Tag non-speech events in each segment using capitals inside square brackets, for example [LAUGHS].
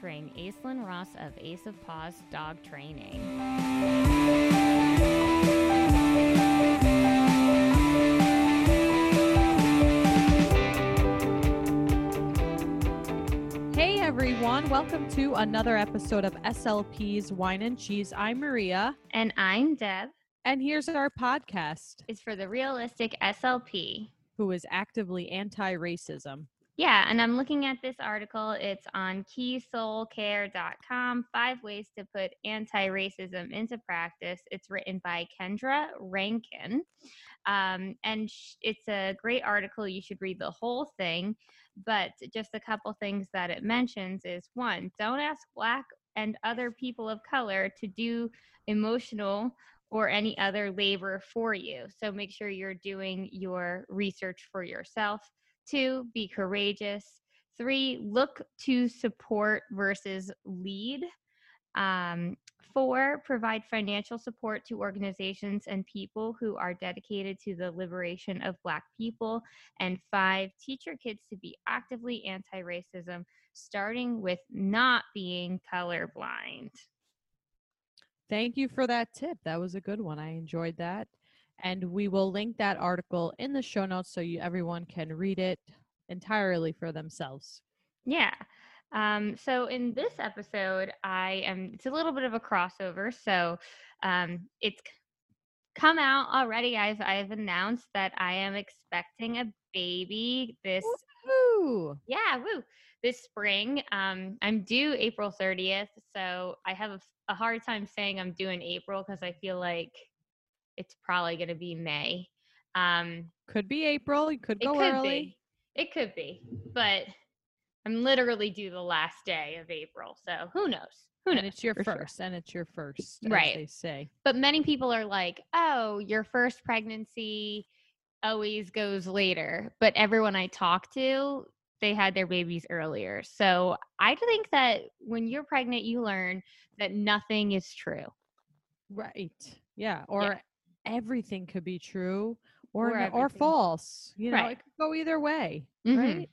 featuring Aislinn Ross of Ace of Paws Dog Training. Hey everyone, welcome to another episode of SLP's Wine and Cheese. I'm Maria, And I'm Deb. and here's our podcast, It's for the realistic SLP. who is actively anti racism. Yeah, and I'm looking at this article. It's on keysoulcare.com. Five ways to put anti racism into practice. It's written by Kendra Rankin. Um, and sh- it's a great article. You should read the whole thing. But just a couple things that it mentions is one, don't ask Black and other people of color to do emotional or any other labor for you. So make sure you're doing your research for yourself. Two, be courageous. Three, look to support versus lead. Um, four, provide financial support to organizations and people who are dedicated to the liberation of Black people. And five, teach your kids to be actively anti racism, starting with not being colorblind. Thank you for that tip. That was a good one. I enjoyed that. And we will link that article in the show notes so you everyone can read it entirely for themselves. Yeah. Um, so in this episode, I am, it's a little bit of a crossover. So um, it's come out already. I've, I've announced that I am expecting a baby this, Ooh. yeah, woo, this spring. Um, I'm due April 30th. So I have a hard time saying I'm due in April because I feel like it's probably going to be May. Um, Could be April. You could it go could early. be. It could be, but I'm literally due the last day of April, so who knows? Who knows? And it's your for sure. first, and it's your first, as Right. they say. But many people are like, "Oh, your first pregnancy always goes later." But everyone I talk to, they had their babies earlier. So I think that when you're pregnant, you learn that nothing is true. Right. Yeah. Or everything could be true or Or or false. You know, Right. it could go either way. Mhm. Right.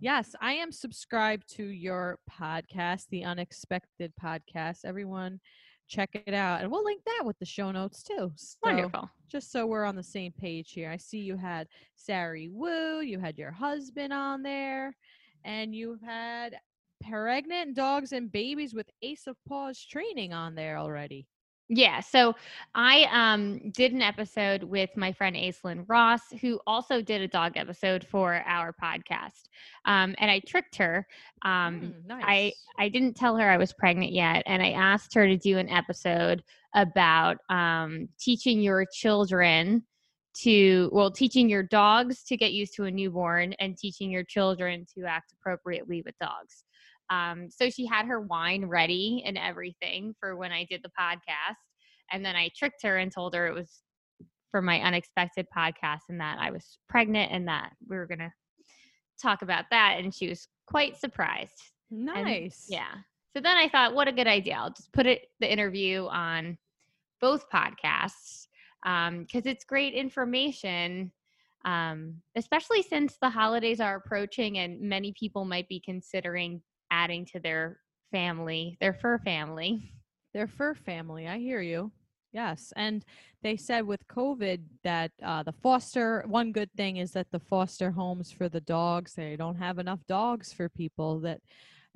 Yes, I am subscribed to your podcast, the Unexpected Podcast. Everyone, check it out, and we'll link that with the show notes too. So, Wonderful. Just so we're on the same page here. I see you had Sari Wu, you had your husband on there, and you had pregnant dogs and babies with Ace of Paws training on there already. Yeah, so I um did an episode with my friend Aislinn Ross, who also did a dog episode for our podcast. Um, and I tricked her. Um, Mm, nice. I I didn't tell her I was pregnant yet, and I asked her to do an episode about um, teaching your children to well, teaching your dogs to get used to a newborn, and teaching your children to act appropriately with dogs. Um, so she had her wine ready and everything for when I did the podcast, and then I tricked her and told her it was for my unexpected podcast, and that I was pregnant, and that we were gonna talk about that, and she was quite surprised. And- nice. yeah. So then I thought, what a good idea. I'll just put it the interview on both podcasts because it's great information, um, especially since the holidays are approaching and many people might be considering adding to their family, their fur family. Their fur family. I hear you. Yes. And they said with COVID that uh, the foster, one good thing is that the foster homes for the dogs, they don't have enough dogs for people, that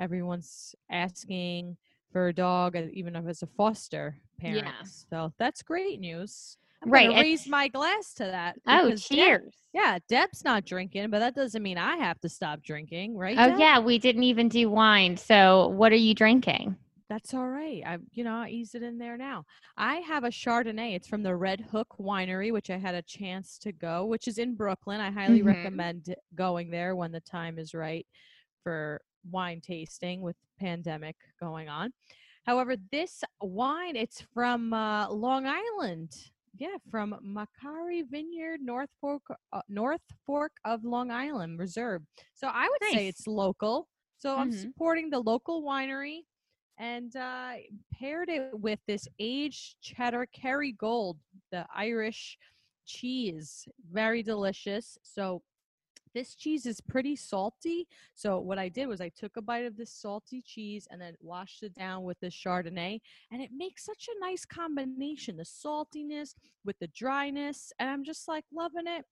everyone's asking for a dog, even if it's a foster parent. Yeah. So that's great news. I'm Right, gonna and- raise my glass to that. Oh, because Deb- cheers. yeah, Deb's not drinking, but that doesn't mean I have to stop drinking, right? Oh, Deb? yeah. We didn't even do wine. So what are you drinking? That's all right. I, you know, I ease it in there now. I have a Chardonnay. It's from the Red Hook Winery, which I had a chance to go, which is in Brooklyn. I highly Mhm. recommend going there when the time is right for wine tasting with pandemic going on. However, this wine, it's from uh, Long Island. Yeah, from Macari Vineyard, North Fork, uh, North Fork of Long Island Reserve. So I would say it's local. So I'm Mhm. supporting the local winery and uh, paired it with this aged cheddar Kerrygold, the Irish cheese. Very delicious. So this cheese is pretty salty. So what I did was I took a bite of this salty cheese and then washed it down with this Chardonnay, and it makes such a nice combination, the saltiness with the dryness, and I'm just like loving it.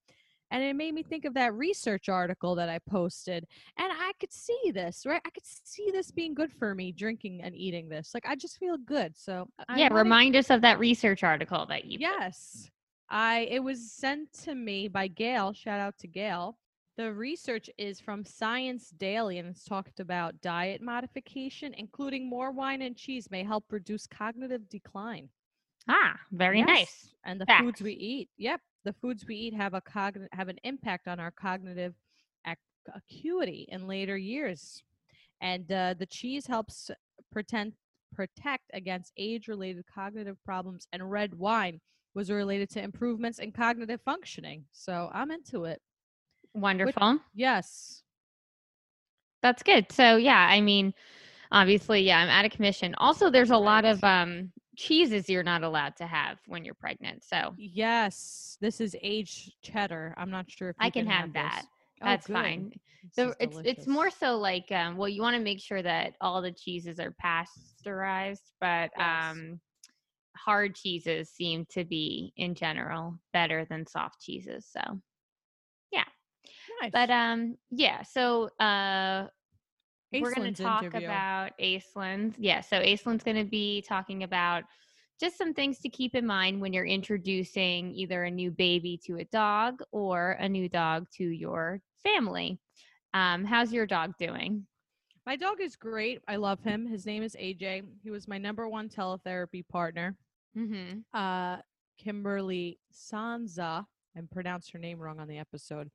And it made me think of that research article that I posted. And I could see this, right? I could see this being good for me drinking and eating this. Like I just feel good. So I yeah, remind us of that research article that you. put. Yes. I it was sent to me by Gail. Shout out to Gail. The research is from Science Daily and it's talked about diet modification, including more wine and cheese may help reduce cognitive decline. Ah, very Yes, nice. And the Facts. foods we eat. Yep. The foods we eat have a cogn- have an impact on our cognitive ac- acuity in later years. And uh, the cheese helps pretend protect against age-related cognitive problems and red wine was related to improvements in cognitive functioning. So I'm into it. Wonderful. Yes. That's good. So yeah, I mean, obviously, yeah, I'm out of commission. Also, there's a lot of um cheeses you're not allowed to have when you're pregnant. So Yes. This is aged cheddar. I'm not sure if I you can have this. that. Oh, that's good. fine. This So it's it's more so like um well you want to make sure that all the cheeses are pasteurized, but Yes. um hard cheeses seem to be in general better than soft cheeses. So nice. but um yeah, so uh we're going to talk interview. about Aislinn. Yeah, so Aislinn's going to be talking about just some things to keep in mind when you're introducing either a new baby to a dog or a new dog to your family. Um, how's your dog doing? My dog is great. I love him. His name is AJ. He was my number one teletherapy partner. Mm-hmm. Uh, Kimberly Sanza. I pronounced her name wrong on the episode.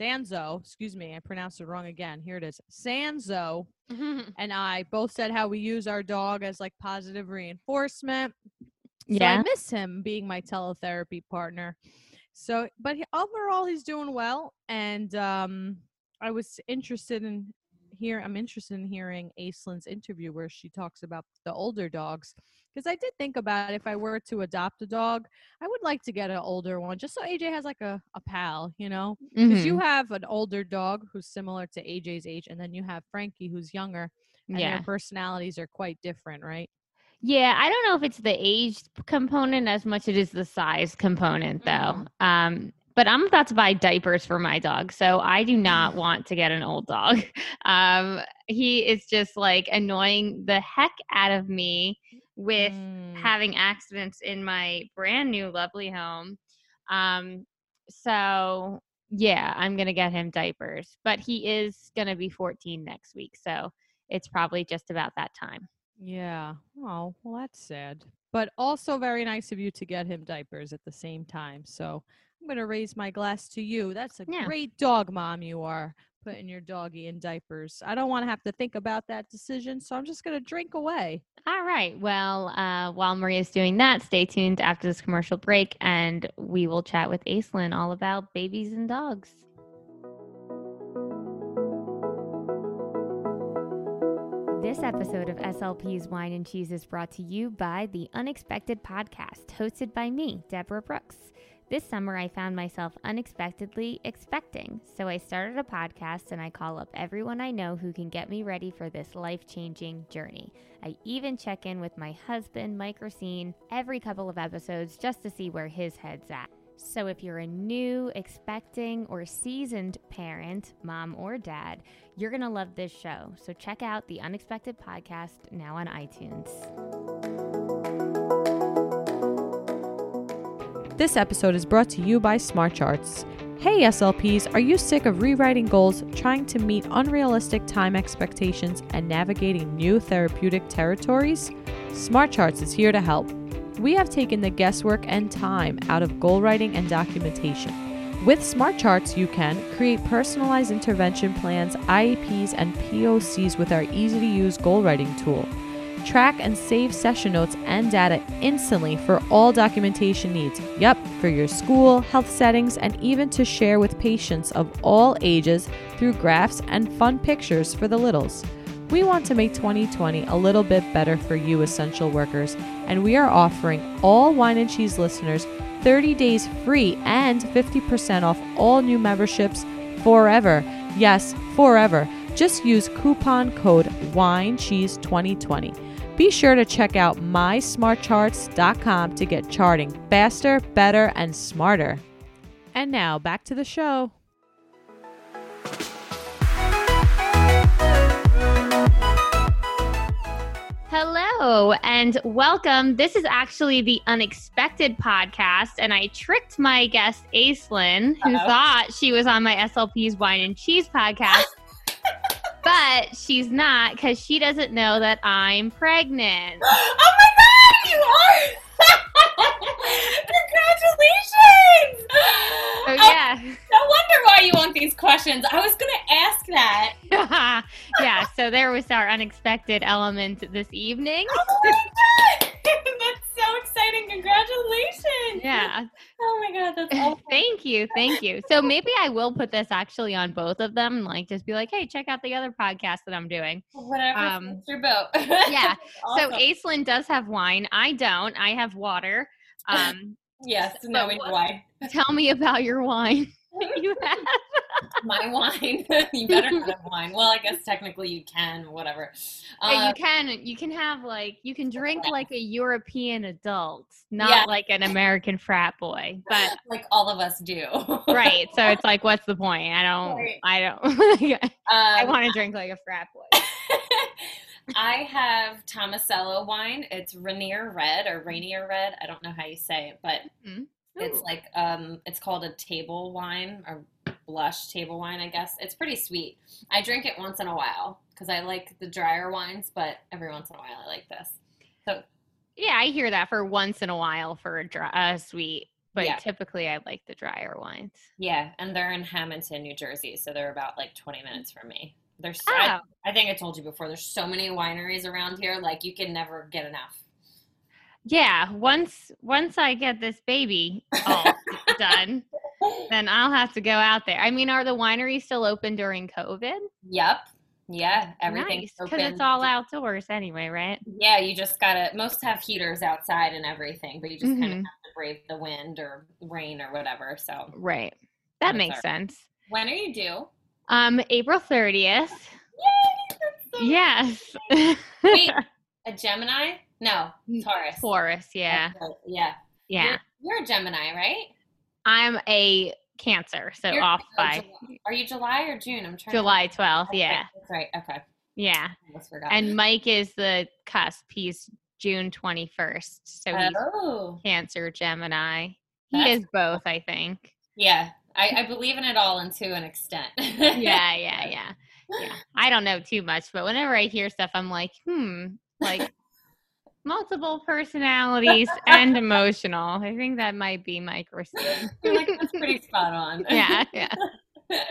Sanzo, excuse me, I pronounced it wrong again. Here it is. Sanzo [LAUGHS] and I both said how we use our dog as like positive reinforcement. So Yeah. I miss him being my teletherapy partner. So, but he, overall, he's doing well. And um, I was interested in here. I'm interested in hearing Aislinn's interview where she talks about the older dogs. Because I did think about if I were to adopt a dog, I would like to get an older one just so AJ has like a, a pal, you know? Because you Mhm. have an older dog who's similar to AJ's age, and then you have Frankie who's younger, and yeah. their personalities are quite different, right? Yeah, I don't know if it's the age component as much as it is the size component, though. Um, but I'm about to buy diapers for my dog, so I do not want to get an old dog. [LAUGHS] Um, he is just like annoying the heck out of me with Mm. having accidents in my brand new lovely home. Um, so yeah, I'm gonna get him diapers, but he is gonna be 14 next week, so it's probably just about that time. Yeah. Oh, well, that's sad. But also very nice of you to get him diapers at the same time. So I'm going to raise my glass to you. That's a Yeah. great dog mom you are, putting your doggy in diapers. I don't want to have to think about that decision. So I'm just going to drink away. All right. Well, uh, while Maria's doing that, stay tuned after this commercial break, and we will chat with Aislinn all about babies and dogs. This episode of SLP's Wine and Cheese is brought to you by the Unexpected Podcast, hosted by me, Deborah Brooks. This summer, I found myself unexpectedly expecting, so I started a podcast and I call up everyone I know who can get me ready for this life changing journey. I even check in with my husband, Mike Racine, every couple of episodes just to see where his head's at. So if you're a new, expecting, or seasoned parent, mom or dad, you're going to love this show. So check out the Unexpected Podcast now on iTunes. This episode is brought to you by Smart Charts. Hey SLPs, are you sick of rewriting goals, trying to meet unrealistic time expectations, and navigating new therapeutic territories? Smart Charts is here to help. We have taken the guesswork and time out of goal writing and documentation. With Smart Charts, you can create personalized intervention plans, IEPs, and POCs with our easy to use goal writing tool. Track and save session notes and data instantly for all documentation needs. Yep, for your school, health settings, and even to share with patients of all ages through graphs and fun pictures for the littles. We want to make 2020 a little bit better for you, essential workers, and we are offering all Wine and Cheese listeners 30 days free and 50% off all new memberships forever. Yes, forever. Just use coupon code WINECHEESE2020. Be sure to check out mysmartcharts.com to get charting faster, better, and smarter. And now back to the show. Hello and welcome. This is actually the Unexpected podcast, and I tricked my guest Aislinn, who Uh-oh. thought she was on my SLP's Wine and Cheese podcast, but she's not because she doesn't know that I'm pregnant. [GASPS] Oh my god, you are! [LAUGHS] Congratulations! Oh, yeah, no wonder why you want these questions. I was gonna ask that. [LAUGHS] yeah. So there was our unexpected element this evening. Oh my god! [LAUGHS] That's exciting. Congratulations! Yeah. Oh my god, that's [LAUGHS] awesome. Thank you. Thank you. So maybe I will put this actually on both of them like just be like, hey, check out the other podcast that I'm doing. Whatever Um, your boat. [LAUGHS] Yeah. So Aislinn does have wine. I don't. I have water. [LAUGHS] Um, yes, we know why. tell me about your wine. you have. My [LAUGHS] wine. [LAUGHS] you better not have [LAUGHS] wine. Well, I guess technically you can, whatever. Yeah, Uh, you can you can have like you can drink like a European adult, not Yeah. like an American frat boy. But like all of us do. right, so it's like, what's the point? I don't. Right. I don't. I Um, want to drink like a frat boy. I have Tomasello wine. It's Rainier Red or Rainier Red. I don't know how you say it, but it's like um it's called a table wine or blush table wine, I guess. It's pretty sweet. I drink it once in a while because I like the drier wines, but every once in a while I like this. So Yeah, I hear that for once in a while for a dry, uh, sweet, but Yeah. typically I like the drier wines. yeah, and they're in Hammonton, New Jersey, so they're about like 20 minutes from me. There's Oh, I, I think I told you before, there's so many wineries around here, like you can never get enough. yeah. Once once I get this baby all [LAUGHS] done, then I'll have to go out there. I mean, are the wineries still open during COVID? Yep. Yeah, everything's because it's all outdoors anyway, right? Yeah, you just gotta. Most have heaters outside and everything, but you just kind of have to brave the wind or rain or whatever. So, Right. That makes sense. when are you due? Um, April thirtieth. Yay! That's so Yes. Wait, [LAUGHS] a Gemini? No, Taurus. Taurus. Yeah. Right, Yeah. Yeah. You're, you're a Gemini, right? I'm a Cancer, so You're- off oh, by July- Are you July or June? I'm trying. July twelfth. To, Yeah. That's right. Okay. Yeah. I almost forgot. And Mike is the cusp. He's June 21st. So he's oh, Cancer Gemini. He That's is both, I think. yeah. I, I believe in it all and to an extent. Yeah, yeah, [LAUGHS] yeah. Yeah. I don't know too much, but whenever I hear stuff, I'm like, hmm, like multiple personalities and emotional. I think that might be my Christine. You're like, that's pretty spot on. [LAUGHS] yeah, yeah. [LAUGHS]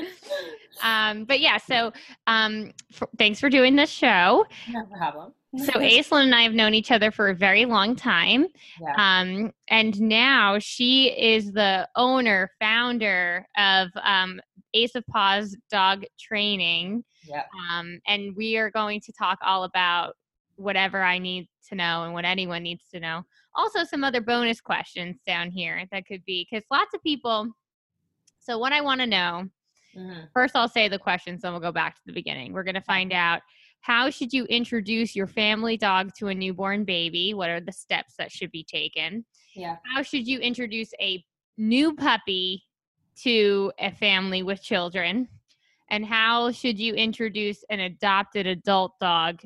Um, but yeah, so um, f thanks for doing this show. no problem. So Aislinn and I have known each other for a very long time. Yeah. Um, and now she is the owner, founder of um, Ace of Paws Dog Training. Yep. Um, and we are going to talk all about whatever I need to know and what anyone needs to know. Also, some other bonus questions down here that could be because lots of people. So, what I want to know Mhm. first, I'll say the questions, then we'll go back to the beginning. We're going to find out how should you introduce your family dog to a newborn baby? What are the steps that should be taken? Yeah. How should you introduce a new puppy to a family with children? And how should you introduce an adopted adult dog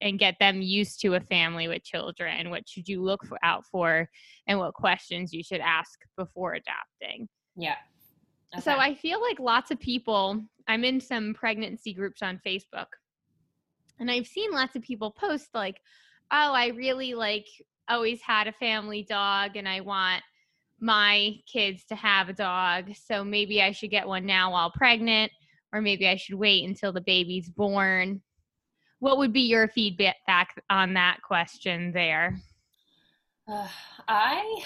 and get them used to a family with children? What should you look for, out for? And what questions you should ask before adopting? Yeah. So I feel like lots of people, I'm in some pregnancy groups on Facebook, and I've seen lots of people post like, oh, I really like always had a family dog and I want my kids to have a dog. So maybe I should get one now while pregnant, or maybe I should wait until the baby's born. What would be your feedback on that question there? Uh, [SIGHS] I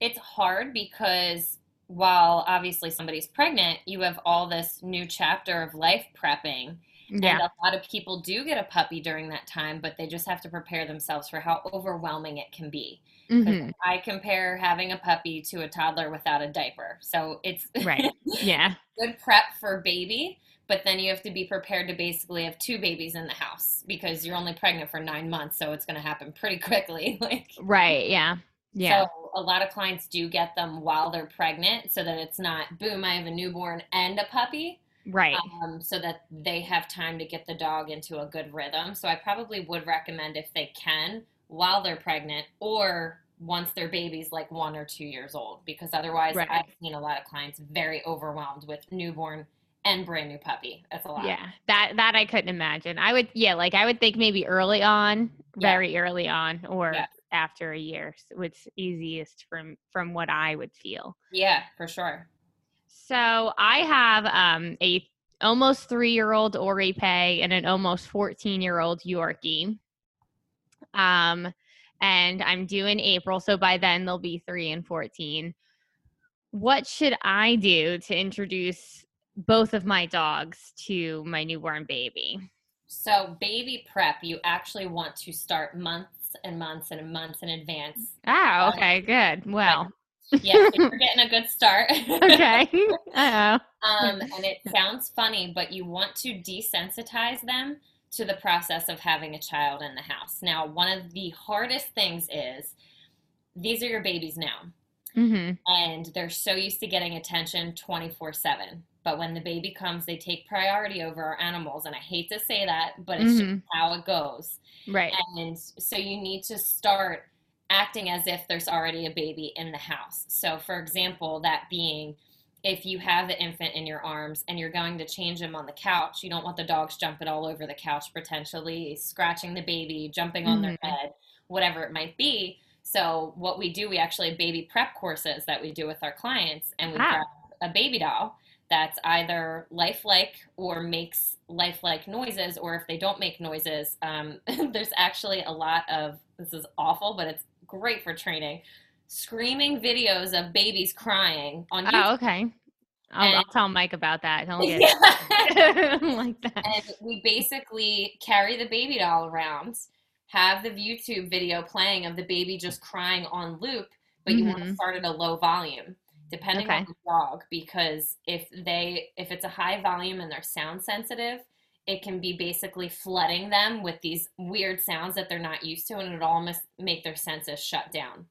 it's hard because while obviously somebody's pregnant, you have all this new chapter of life prepping And a lot of people do get a puppy during that time, but they just have to prepare themselves for how overwhelming it can be. Mhm. I compare having a puppy to a toddler without a diaper. So it's Right. [LAUGHS] Yeah. good prep for baby, but then you have to be prepared to basically have two babies in the house because you're only pregnant for nine months, so it's going to happen pretty [LAUGHS] quickly. Like, Right. Yeah. Yeah. so a lot of clients do get them while they're pregnant, so that it's not boom, I have a newborn and a puppy, right. um, so that they have time to get the dog into a good rhythm. So I probably would recommend if they can while they're pregnant or once their baby's like one or two years old, because otherwise Right. I've seen a lot of clients very overwhelmed with newborn and brand new puppy. That's a lot. Yeah, that that I couldn't imagine. I would, yeah, like I would think maybe early on, Yeah. very early on, or Yeah. after a year. It's easiest from from what I would feel. Yeah, for sure. So I have um a almost three year old Ori Pei and an almost fourteen year old Yorkie. Um, and I'm due in April, so by then they'll be three and fourteen. What should I do to introduce both of my dogs to my newborn baby? So baby prep, you actually want to start months and months and months in advance. Oh, okay, good. Well, Yeah, so you're [LAUGHS] getting a good start. okay. [LAUGHS] Uh Um, and it sounds funny, but you want to desensitize them to the process of having a child in the house. Now, one of the hardest things is these are your babies now, hmm and they're so used to getting attention 24 7. But when the baby comes, they take priority over our animals. And I hate to say that, but it's just Mhm. how it goes. Right. And so you need to start acting as if there's already a baby in the house. So, for example, that being if you have the infant in your arms and you're going to change him on the couch, you don't want the dogs jumping all over the couch, potentially scratching the baby, jumping on their Mhm. bed, whatever it might be. So, what we do, we actually have baby prep courses that we do with our clients, and we Ah. grab a baby doll that's either lifelike or makes lifelike noises, or if they don't make noises, um, [LAUGHS] there's actually a lot of this is awful, but it's great for training. Screaming videos of babies crying on YouTube. Oh, okay. I'll, And- I'll tell Mike about that. He'll get Yeah. [LAUGHS] [LAUGHS] like that. and we basically carry the baby doll around, have the YouTube video playing of the baby just crying on loop, but you want to start at a low volume, depending Okay. on the dog, because if they if it's a high volume and they're sound sensitive, it can be basically flooding them with these weird sounds that they're not used to, and it'll almost make their senses shut down.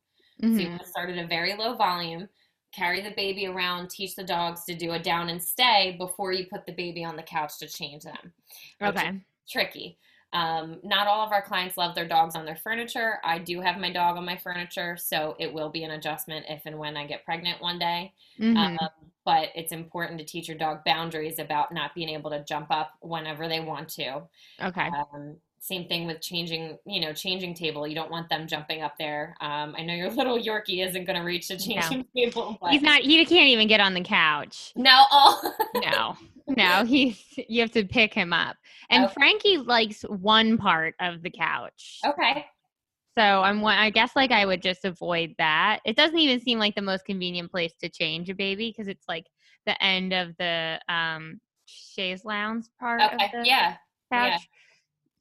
So you Mhm. want to start at a very low volume, carry the baby around, teach the dogs to do a down and stay before you put the baby on the couch to change them. Okay. Tricky. Um, not all of our clients love their dogs on their furniture. I do have my dog on my furniture, so it will be an adjustment if and when I get pregnant one day. Mhm. Um, but it's important to teach your dog boundaries about not being able to jump up whenever they want to. okay. Um, same thing with changing, you know, changing table. You don't want them jumping up there. Um, I know your [LAUGHS] little Yorkie isn't going to reach the changing table, but He's not. He can't even get on the couch. no. Oh, [LAUGHS] No. No. He's. You have to pick him up. And Okay. Frankie likes one part of the couch. okay. So I'm. I guess like I would just avoid that. It doesn't even seem like the most convenient place to change a baby because it's like the end of the um chaise lounge part of Okay. the Yeah. couch.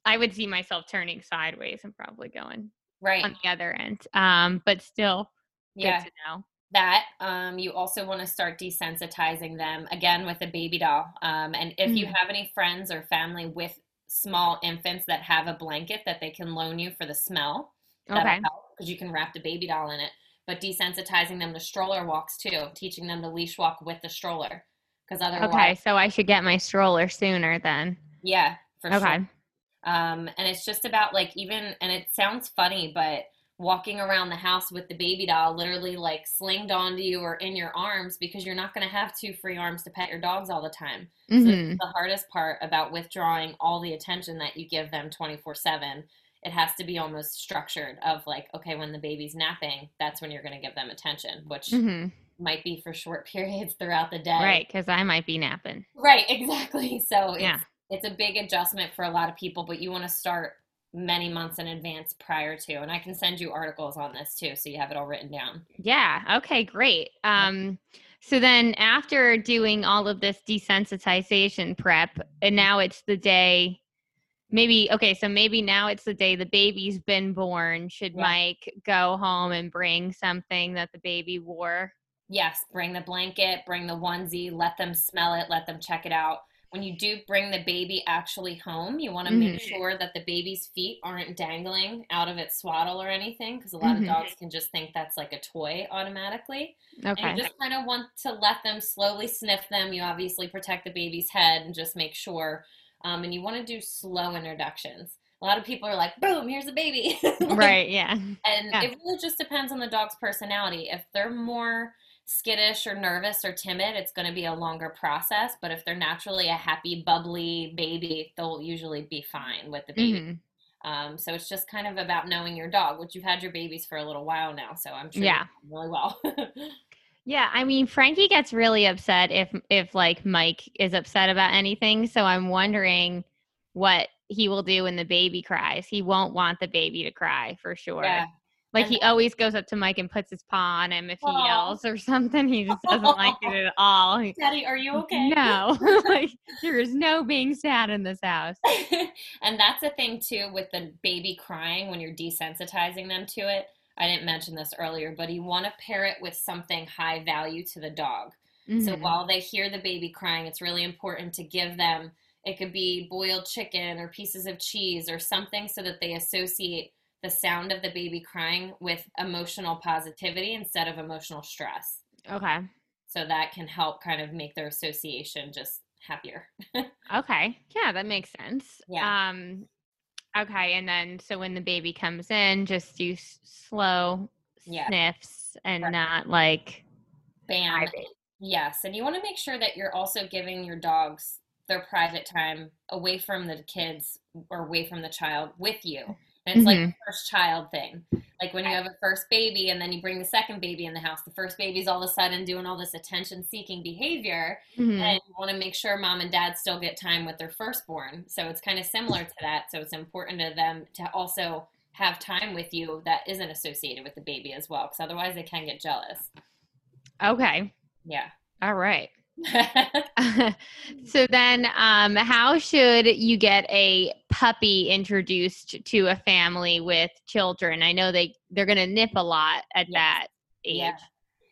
I would see myself turning sideways and probably going Right. on the other end. Um, but still yeah. to know. that um, you also want to start desensitizing them again with a baby doll um, and if you Mhm. have any friends or family with small infants that have a blanket that they can loan you for the smell Okay. because you can wrap the baby doll in it but desensitizing them to stroller walks too teaching them to leash walk with the stroller because otherwise Okay. So I should get my stroller sooner then. yeah for Okay. sure um, and it's just about like even and it sounds funny but walking around the house with the baby doll literally like slinged onto you or in your arms because you're not going to have two free arms to pet your dogs all the time so Mhm. it's the hardest part about withdrawing all the attention that you give them 24 7 it has to be almost structured of like okay when the baby's napping that's when you're going to give them attention which Mhm. might be for short [LAUGHS] periods throughout the day Right, because I might be napping. Right, [LAUGHS] exactly. So Yeah. It's a big adjustment for a lot of people, but you want to start many months in advance prior to. And I can send you articles on this too, so you have it all written down. Yeah. Okay. Great. Um. So then after doing all of this desensitization prep, and now it's the day maybe okay, so maybe now it's the day the baby's been born. Should Yeah. Mike go home and bring something that the baby wore? Yes, bring the blanket, bring the onesie, let them smell it, let them check it out. When you do bring the baby actually home, you want to make Mhm. sure that the baby's feet aren't dangling out of its swaddle or anything because a lot Mhm. of dogs can just think that's like a toy automatically. Okay. And you just kind of want to let them slowly sniff them. You obviously protect the baby's head and just make sure. Um, and you want to do slow introductions. A lot of people are like, boom, here's a baby. [LAUGHS] Like, right, yeah. and Yeah. it really just depends on the dog's personality. If they're more skittish or nervous or timid, it's going to be a longer process. But if they're naturally a happy, bubbly baby, they'll usually be fine with the baby. Mhm. Um, so it's just kind of about knowing your dog, which you've had your babies for a little while now. So I'm sure Yeah. really well. [LAUGHS] Yeah, I mean Frankie gets really upset if if like Mike is upset about anything, so I'm wondering what he will do when the baby cries. He won't want the baby to cry for sure. yeah. Like he always goes up to Mike and puts his paw on him if he Aw. yells or [LAUGHS] something. He just doesn't like it at [LAUGHS] all. Daddy, are you okay? No, [LAUGHS] like there is no being sad in this house. and that's the thing too with the baby crying when you're desensitizing them to it. I didn't mention this earlier, but you want to pair it with something high value to the dog. So Mhm. while they hear the baby crying, it's really important to give them it could be boiled chicken or pieces of cheese or something so that they associate the sound of the baby crying with emotional positivity instead of emotional stress. Okay. So that can help kind of make their association just happier. [LAUGHS] Okay. Yeah, that makes sense. Yeah. Um okay, and then so when the baby comes in, just do s- slow Yeah. sniffs and Right. not like Bam. Private. Yes, and you want to make sure that you're also giving your dogs their private time away from the kids or away from the child with you. It's like Mhm. the first child thing. Like when you have a first baby and then you bring the second baby in the house, the first baby's all of a sudden doing all this attention seeking behavior. Mhm. And you want to make sure mom and dad still get time with their firstborn. So it's kind of similar to that. So it's important to them to also have time with you that isn't associated with the baby as well, because otherwise they can get jealous. Okay. Yeah. All right. [LAUGHS] [LAUGHS] so then um how should you get a puppy introduced to a family with children? I know they they're going to nip a lot at Yes. that age. Yeah.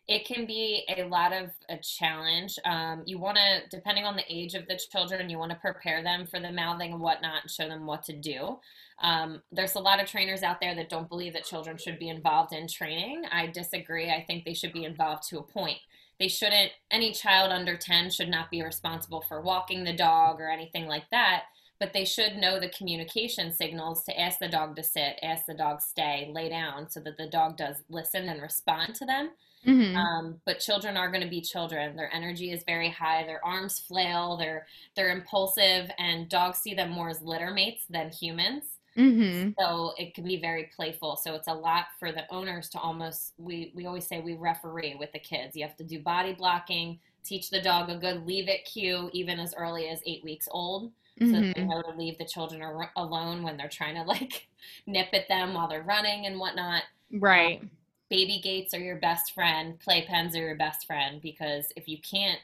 It can be a lot of a challenge. Um, you want to, depending on the age of the children, you want to prepare them for the mouthing and whatnot and show them what to do. Um, there's a lot of trainers out there that don't believe that children should be involved in training. I disagree. I think they should be involved to a point. They shouldn't, any child under 10 should not be responsible for walking the dog or anything like that, but they should know the communication signals to ask the dog to sit, ask the dog stay, lay down so that the dog does listen and respond to them. Mhm. Um, but children are going to be children. Their energy is very high. Their arms flail. They're they're impulsive, and dogs see them more as litter mates than humans. Mhm. So it can be very playful. So it's a lot for the owners to almost. We we always say we referee with the kids. You have to do body blocking, teach the dog a good leave it cue, even as early as eight weeks old, so that they know to leave the children ar- alone when they're trying to [LAUGHS] like nip at them while they're running and whatnot Right. baby gates are your best friend Play pens are your best friend because if you can't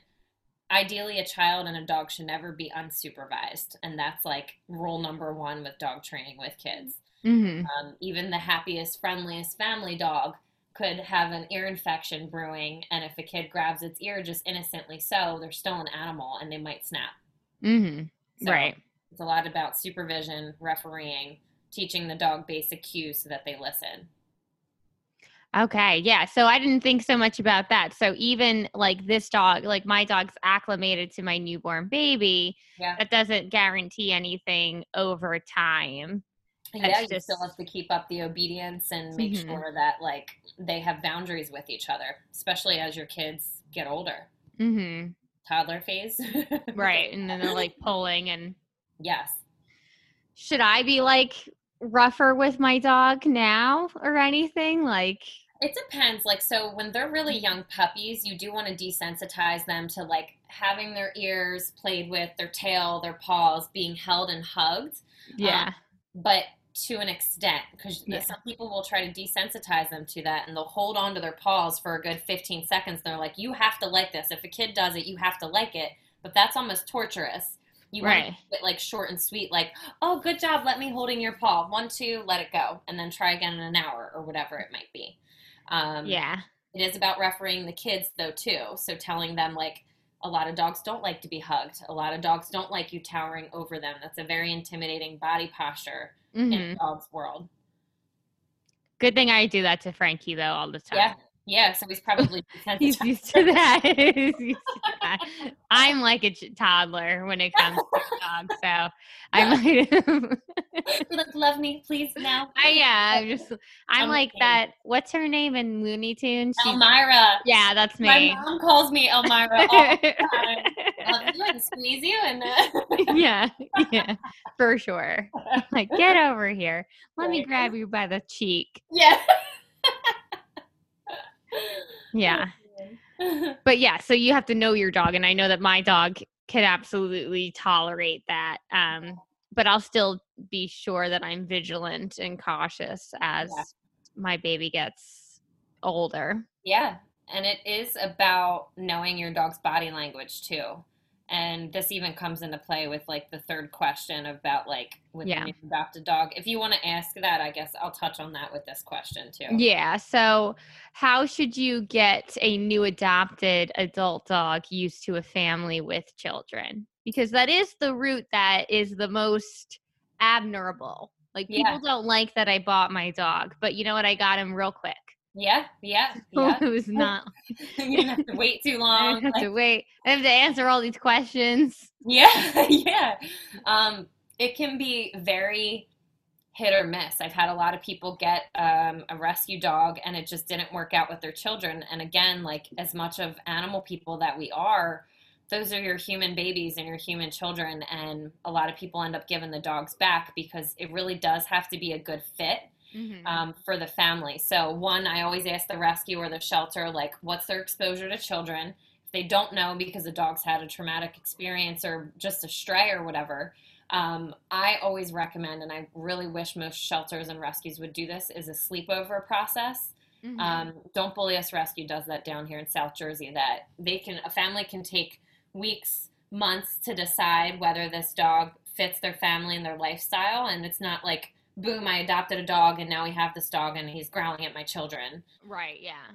ideally a child and a dog should never be unsupervised and that's like rule number one with dog training with kids Mhm. um, even the happiest friendliest family dog could have an ear infection brewing and if a kid grabs its ear just innocently so they're still an animal and they might snap Mhm. So Right. it's a lot about supervision refereeing teaching the dog basic cues so that they listen Okay, yeah. So I didn't think so much about that. So even like this dog, like my dog's acclimated to my newborn baby, yeah that doesn't guarantee anything over time. yeah It's you just- still have to keep up the obedience and make Mhm. sure that like they have boundaries with each other especially as your kids get older hmm toddler phase Right. And then they're like [LAUGHS] pulling and yes should I be like rougher with my dog now or anything? Like it depends like so when they're really mm-hmm. young puppies you do want to desensitize them to like having their ears played with their tail their paws being held and hugged um, yeah. but to an extent because Yeah. some people will try to desensitize them to that and they'll hold on to their paws for a good 15 seconds. They're like, you have to like this. If a kid does it, you have to like it. But that's almost torturous. You want Right. to keep it like short and sweet, like, oh, good job, let me holding your paw. One, two, let it go. And then try again in an hour or whatever it might be. Um, Yeah. it is about refereeing the kids though too. So telling them like a lot of dogs don't like to be hugged. A lot of dogs don't like you towering over them. That's a very intimidating body posture hmm in a dog's world. Good thing I do that to Frankie though all the time. yeah yeah so he's probably He's [LAUGHS] used to that. He's used to [LAUGHS] [LAUGHS] I'm like a ch- toddler when it comes to dogs, so I might. [LAUGHS] You're like love me please now I yeah, I'm just I'm I'm like that. What's her name in Looney Tunes? She's- Elmyra yeah, that's me. my mom calls me Elmyra all the time love you and squeeze you and [LAUGHS] yeah, yeah, for sure. Like, get over here. Let me grab you by the cheek. yeah Yeah. [LAUGHS] But yeah, so you have to know your dog, and I know that my dog can absolutely tolerate that. Um, but I'll still be sure that I'm vigilant and cautious as Yeah. my baby gets older. Yeah, and it is about knowing your dog's body language too. And this even comes into play with like the third question about like with Yeah. the adopted dog. If you want to ask that, I guess I'll touch on that with this question too. Yeah. So, how should you get a new adopted adult dog used to a family with children? Because that is the route that is the most admirable. Like, Yeah. people don't like that I bought my dog, but you know what? I got him real quick. Yeah, yeah, [LAUGHS] yeah. it was [LAUGHS] not. you didn't have to wait too [LAUGHS] long. I have like- to wait. I have to answer all these questions. Yeah, yeah. Um, it can be very hit or miss. I've had a lot of people get um, a rescue dog and it just didn't work out with their children. And again, like as much of animal people that we are, those are your human babies and your human children. And a lot of people end up giving the dogs back because it really does have to be a good fit um, for the family. So, one, I always ask the rescue or the shelter, like, what's their exposure to children? If they don't know because the dog's had a traumatic experience or just a stray or whatever, um, I always recommend, and I really wish most shelters and rescues would do this, is a sleepover process. Mhm. Um, Don't Bully Us Rescue does that down here in South Jersey. That they can a family can take weeks, months to decide whether this dog fits their family and their lifestyle, and it's not like boom, I adopted a dog and now we have this dog and he's growling at my children. right. Yeah.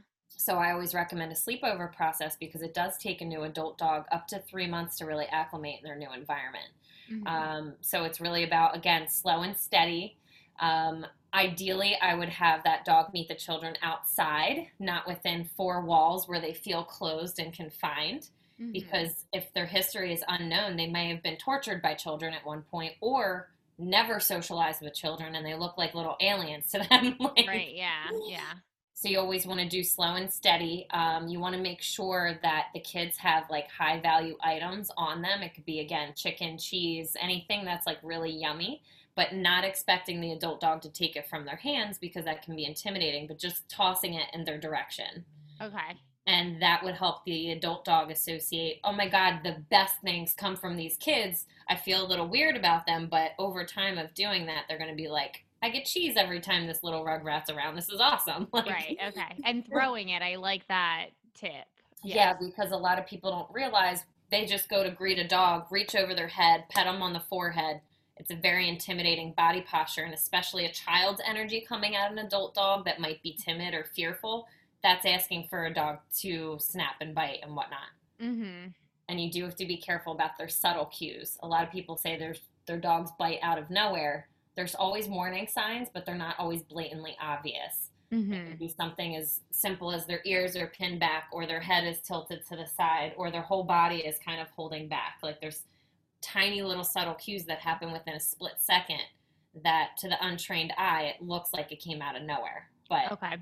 So I always recommend a sleepover process because it does take a new adult dog up to three months to really acclimate in their new environment. Mhm. Um, so it's really about, again, slow and steady. Um, ideally, I would have that dog meet the children outside, not within four walls where they feel closed and confined. Mhm. Because if their history is unknown, they may have been tortured by children at one point or never socialized with children and they look like little aliens to [LAUGHS] them. like, right. Yeah. Yeah. so you always want to do slow and steady. Um, you want to make sure that the kids have like high value items on them. It could be again chicken, cheese, anything that's like really yummy, but not expecting the adult dog to take it from their hands because that can be intimidating. But just tossing it in their direction, Okay. And that would help the adult dog associate. Oh my God, the best things come from these kids. I feel a little weird about them, but over time of doing that, they're going to be like. I get cheese every time this little rugrat's around. This is awesome. [LAUGHS] Like, Right. Okay. [LAUGHS] And throwing it, I like that tip. Yeah, because a lot of people don't realize they just go to greet a dog, reach over their head, pet them on the forehead. It's a very intimidating body posture, and especially a child's energy coming at an adult dog that might be timid or fearful. That's asking for a dog to snap and bite and whatnot. Mm-hmm. And you do have to be careful about their subtle cues. A lot of people say their their dogs bite out of nowhere. There's always warning signs, but they're not always blatantly obvious. It Mm-hmm. could be something as simple as their ears are pinned back, or their head is tilted to the side, or their whole body is kind of holding back. Like there's tiny little subtle cues that happen within a split second that to the untrained eye, it looks like it came out of nowhere. But Okay.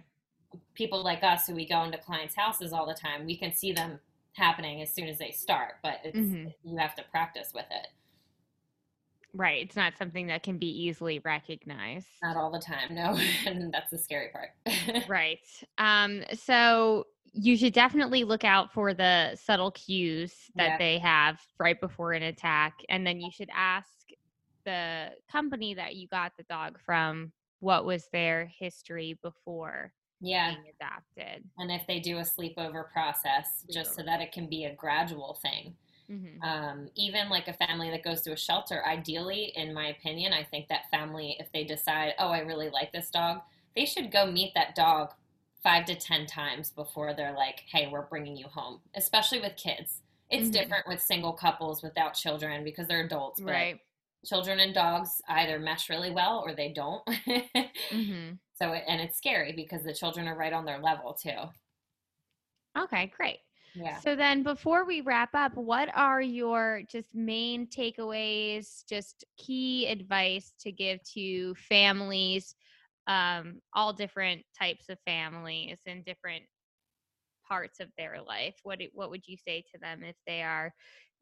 People like us who we go into clients' houses all the time, we can see them happening as soon as they start, but it's, Mhm. you have to practice with it. Right. It's not something that can be easily recognized. Not all the time, no. [LAUGHS] and that's the scary part. [LAUGHS] Right. Um, so you should definitely look out for the subtle cues that Yeah. they have right before an attack. And then you should ask the company that you got the dog from, what was their history before Yeah. being adopted? And if they do a sleepover process, just so that it can be a gradual thing. hmm um, even like a family that goes to a shelter ideally in my opinion i think that family if they decide oh i really like this dog they should go meet that dog five to ten times before they're like hey we're bringing you home especially with kids it's Mhm. different with single couples without children because they're adults but Right. children and dogs either mesh really well or they don't [LAUGHS] hmm so it, and it's scary because the children are right on their level too Okay, great. yeah So then before we wrap up, what are your just main takeaways, just key advice to give to families, um, all different types of families and different parts of their life? What what would you say to them if they are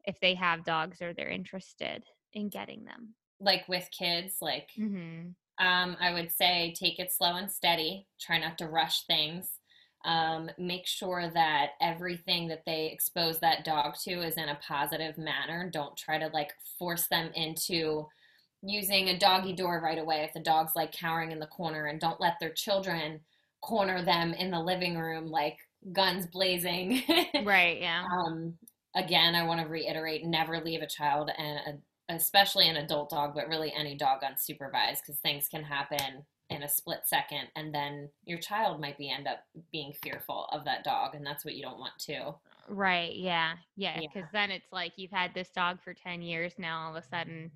if they have dogs or they're interested in getting them? like with kids like Mm-hmm. Um, I would say take it slow and steady. Try not to rush things. Um, make sure that everything that they expose that dog to is in a positive manner. Don't try to like force them into using a doggy door right away if the dog's like cowering in the corner and don't let their children corner them in the living room like guns blazing. [LAUGHS] Right. Yeah. um, again, I want to reiterate never leave a child and a, especially an adult dog, but really any dog unsupervised because things can happen in a split second and then your child might be end up being fearful of that dog and that's what you don't want to. Right. Yeah. Yeah. Yeah. Because then it's like you've had this dog for 10 years. Now all of a sudden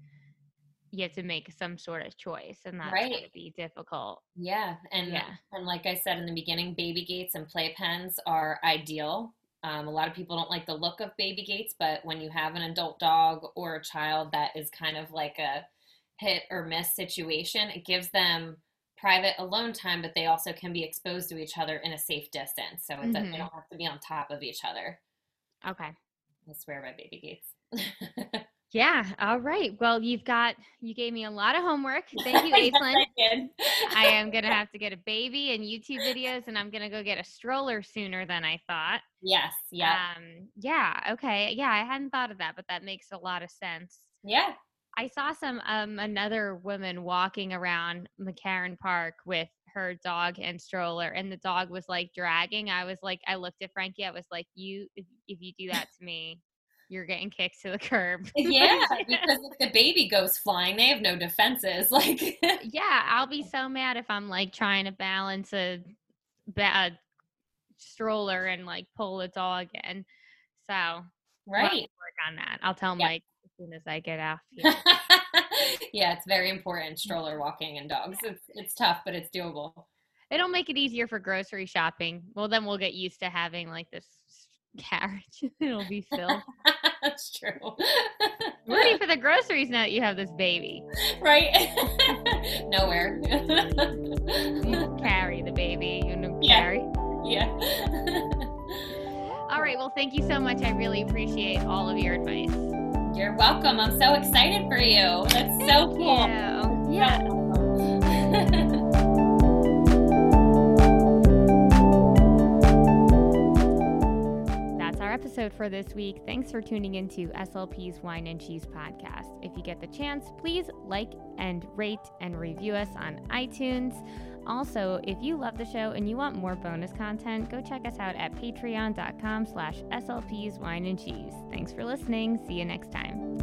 you have to make some sort of choice, and that's going Right. to be difficult. Yeah, and Yeah. and like I said in the beginning, baby gates and playpens are ideal. Um, a lot of people don't like the look of baby gates, but when you have an adult dog or a child that is kind of like a hit or miss situation, it gives them private alone time, but they also can be exposed to each other in a safe distance. So it, Mhm. they don't have to be on top of each other. Okay. I swear by baby gates. [LAUGHS] Yeah. All right. Well, you've got, you gave me a lot of homework. [LAUGHS] Thank you, Yes, I. I am [LAUGHS] going to have to get a baby and YouTube videos, and I'm going to go get a stroller sooner than I thought. Yes, yeah, Um, yeah. Okay. Yeah. I hadn't thought of that, but that makes a lot of sense. yeah. I saw some um another woman walking around McCarren Park with her dog and stroller and the dog was like dragging. I was like I looked at Frankie, I was like, You if, if you do that to me, you're getting kicked to the curb. [LAUGHS] Yeah, because if the baby goes flying, they have no defenses. [LAUGHS] Like, yeah, I'll be so mad if I'm like trying to balance a, ba- a stroller and like pull a dog in. So we'll right. work on that. I'll tell Yeah. Mike as soon as I get off [LAUGHS] here. yeah, it's very important stroller walking and dogs. It's it's tough, but it's doable. It'll make it easier for grocery shopping. Well, then we'll get used to having like this carriage. [LAUGHS] It'll be filled. [LAUGHS] That's true. [LAUGHS] Ready for the groceries now that you have this baby. right? Nowhere. You carry the baby. You know, Yeah. carry. yeah. All right. Well, thank you so much. I really appreciate all of your advice. You're welcome. I'm so excited for you. That's so cool. you. Yeah. Episode for this week. Thanks for tuning into SLP's Wine and Cheese podcast. If you get the chance, please like and rate and review us on iTunes. Also, if you love the show and you want more bonus content, go check us out at patreon.com slash SLP's Wine and Cheese. Thanks for listening. See you next time.